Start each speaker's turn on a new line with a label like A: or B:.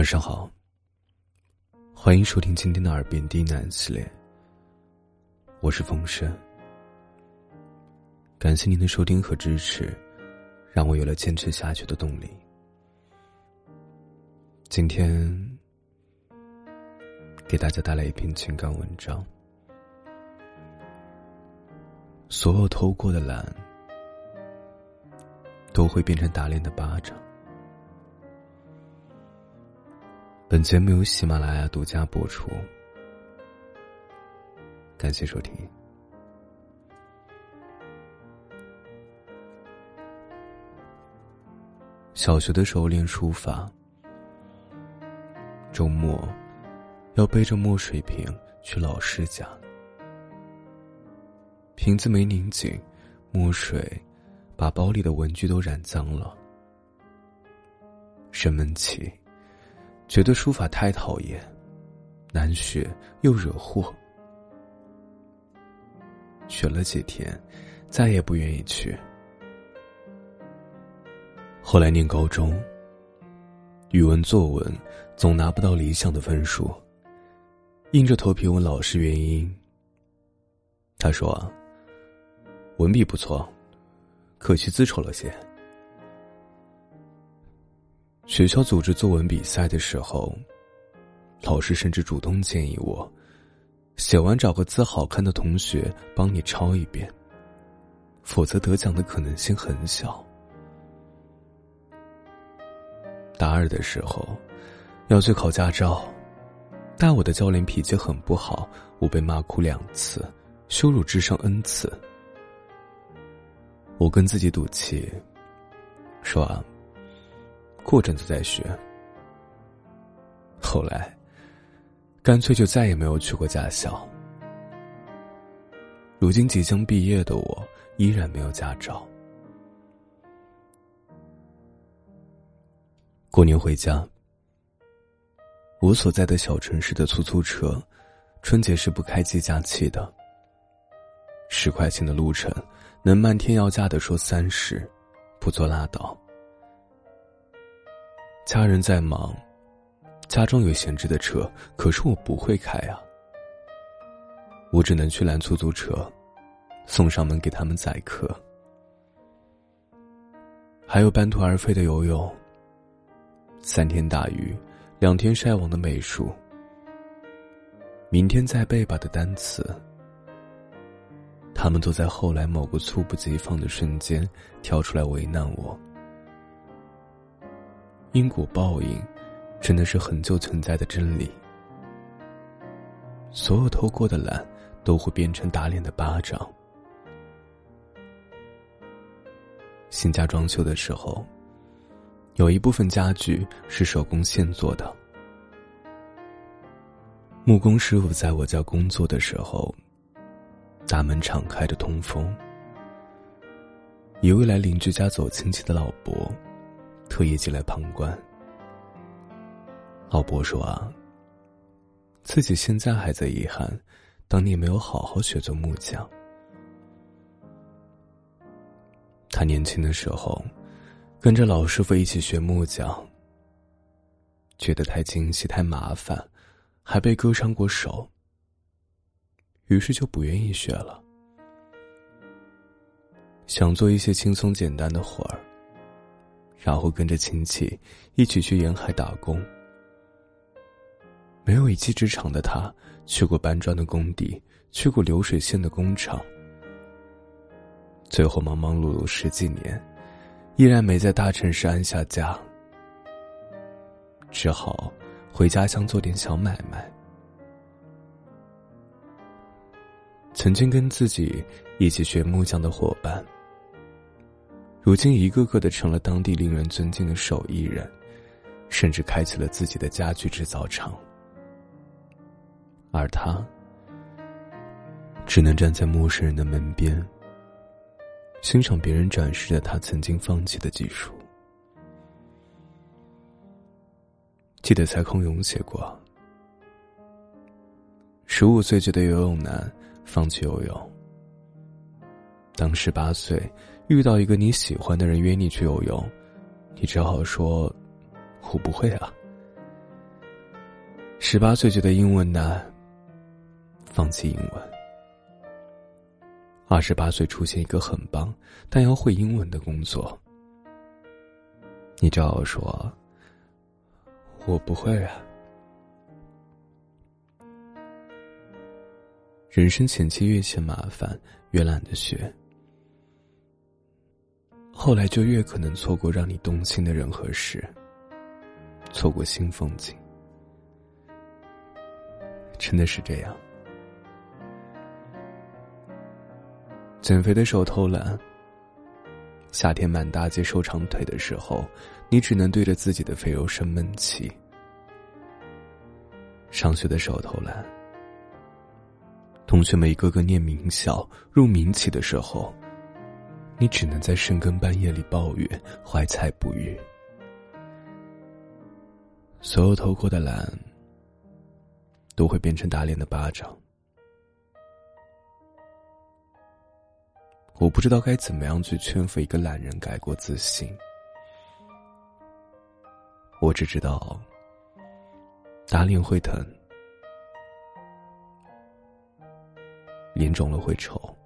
A: 晚上好，欢迎收听今天的耳边低喃系列。我是风声，感谢您的收听和支持，让我有了坚持下去的动力。今天给大家带来一篇情感文章，所有偷过的懒都会变成打脸的巴掌。本节目由喜马拉雅独家播出，感谢收听。小学的时候练书法，周末要背着墨水瓶去老师家，瓶子没拧紧，墨水把包里的文具都染脏了，生闷气。觉得书法太讨厌，难学又惹祸，学了几天，再也不愿意去。后来念高中，语文作文总拿不到理想的分数，硬着头皮问老师原因。他说：“文笔不错，可惜字丑了些。”学校组织作文比赛的时候，老师甚至主动建议我，写完找个字好看的同学帮你抄一遍，否则得奖的可能性很小。大二的时候，要去考驾照，带我的教练脾气很不好，我被骂哭两次，羞辱至上 n 次。我跟自己赌气，说啊。过阵子再学。后来，干脆就再也没有去过驾校。如今即将毕业的我，依然没有驾照。过年回家，我所在的小城市的出租车，春节是不开机加气的。十块钱的路程，能漫天要价的说三十，不做拉倒。家人在忙，家中有闲置的车，可是我不会开啊。我只能去拦出租车，送上门给他们载客。还有半途而废的游泳，三天打鱼，两天晒网的美术，明天再背吧的单词，他们都在后来某个猝不及防的瞬间跳出来为难我。因果报应，真的是很久存在的真理。所有偷过的懒，都会变成打脸的巴掌。新家装修的时候，有一部分家具是手工现做的。木工师傅在我家工作的时候，大门敞开的通风。一位来邻居家走亲戚的老伯。特意进来旁观。老伯说：“啊，自己现在还在遗憾，当年没有好好学做木匠。他年轻的时候，跟着老师傅一起学木匠，觉得太精细、太麻烦，还被割伤过手，于是就不愿意学了，想做一些轻松简单的活儿。”然后跟着亲戚一起去沿海打工。没有一技之长的他，去过搬砖的工地，去过流水线的工厂。最后忙忙碌碌十几年，依然没在大城市安下家，只好回家乡做点小买卖。曾经跟自己一起学木匠的伙伴。如今，一个个的成了当地令人尊敬的手艺人，甚至开启了自己的家具制造厂。而他，只能站在陌生人的门边，欣赏别人展示的他曾经放弃的技术。记得蔡康永写过：“十五岁觉得游泳难，放弃游泳。当十八岁。”遇到一个你喜欢的人约你去游泳，你只好说：“我不会啊。”十八岁觉得英文难，放弃英文。二十八岁出现一个很棒但要会英文的工作，你只好说：“我不会啊。”人生前期越嫌麻烦，越懒得学，后来就越可能错过让你动心的人和事，错过新风景。真的是这样。减肥的时候偷懒，夏天满大街瘦长腿的时候，你只能对着自己的肥肉生闷气。上学的时候偷懒，同学们一个个念名校、入名企的时候，你只能在深更半夜里抱怨怀才不遇。所有偷过的懒。都会变成打脸的巴掌。我不知道该怎么样去劝服一个懒人改过自新。我只知道，打脸会疼，脸肿了会丑。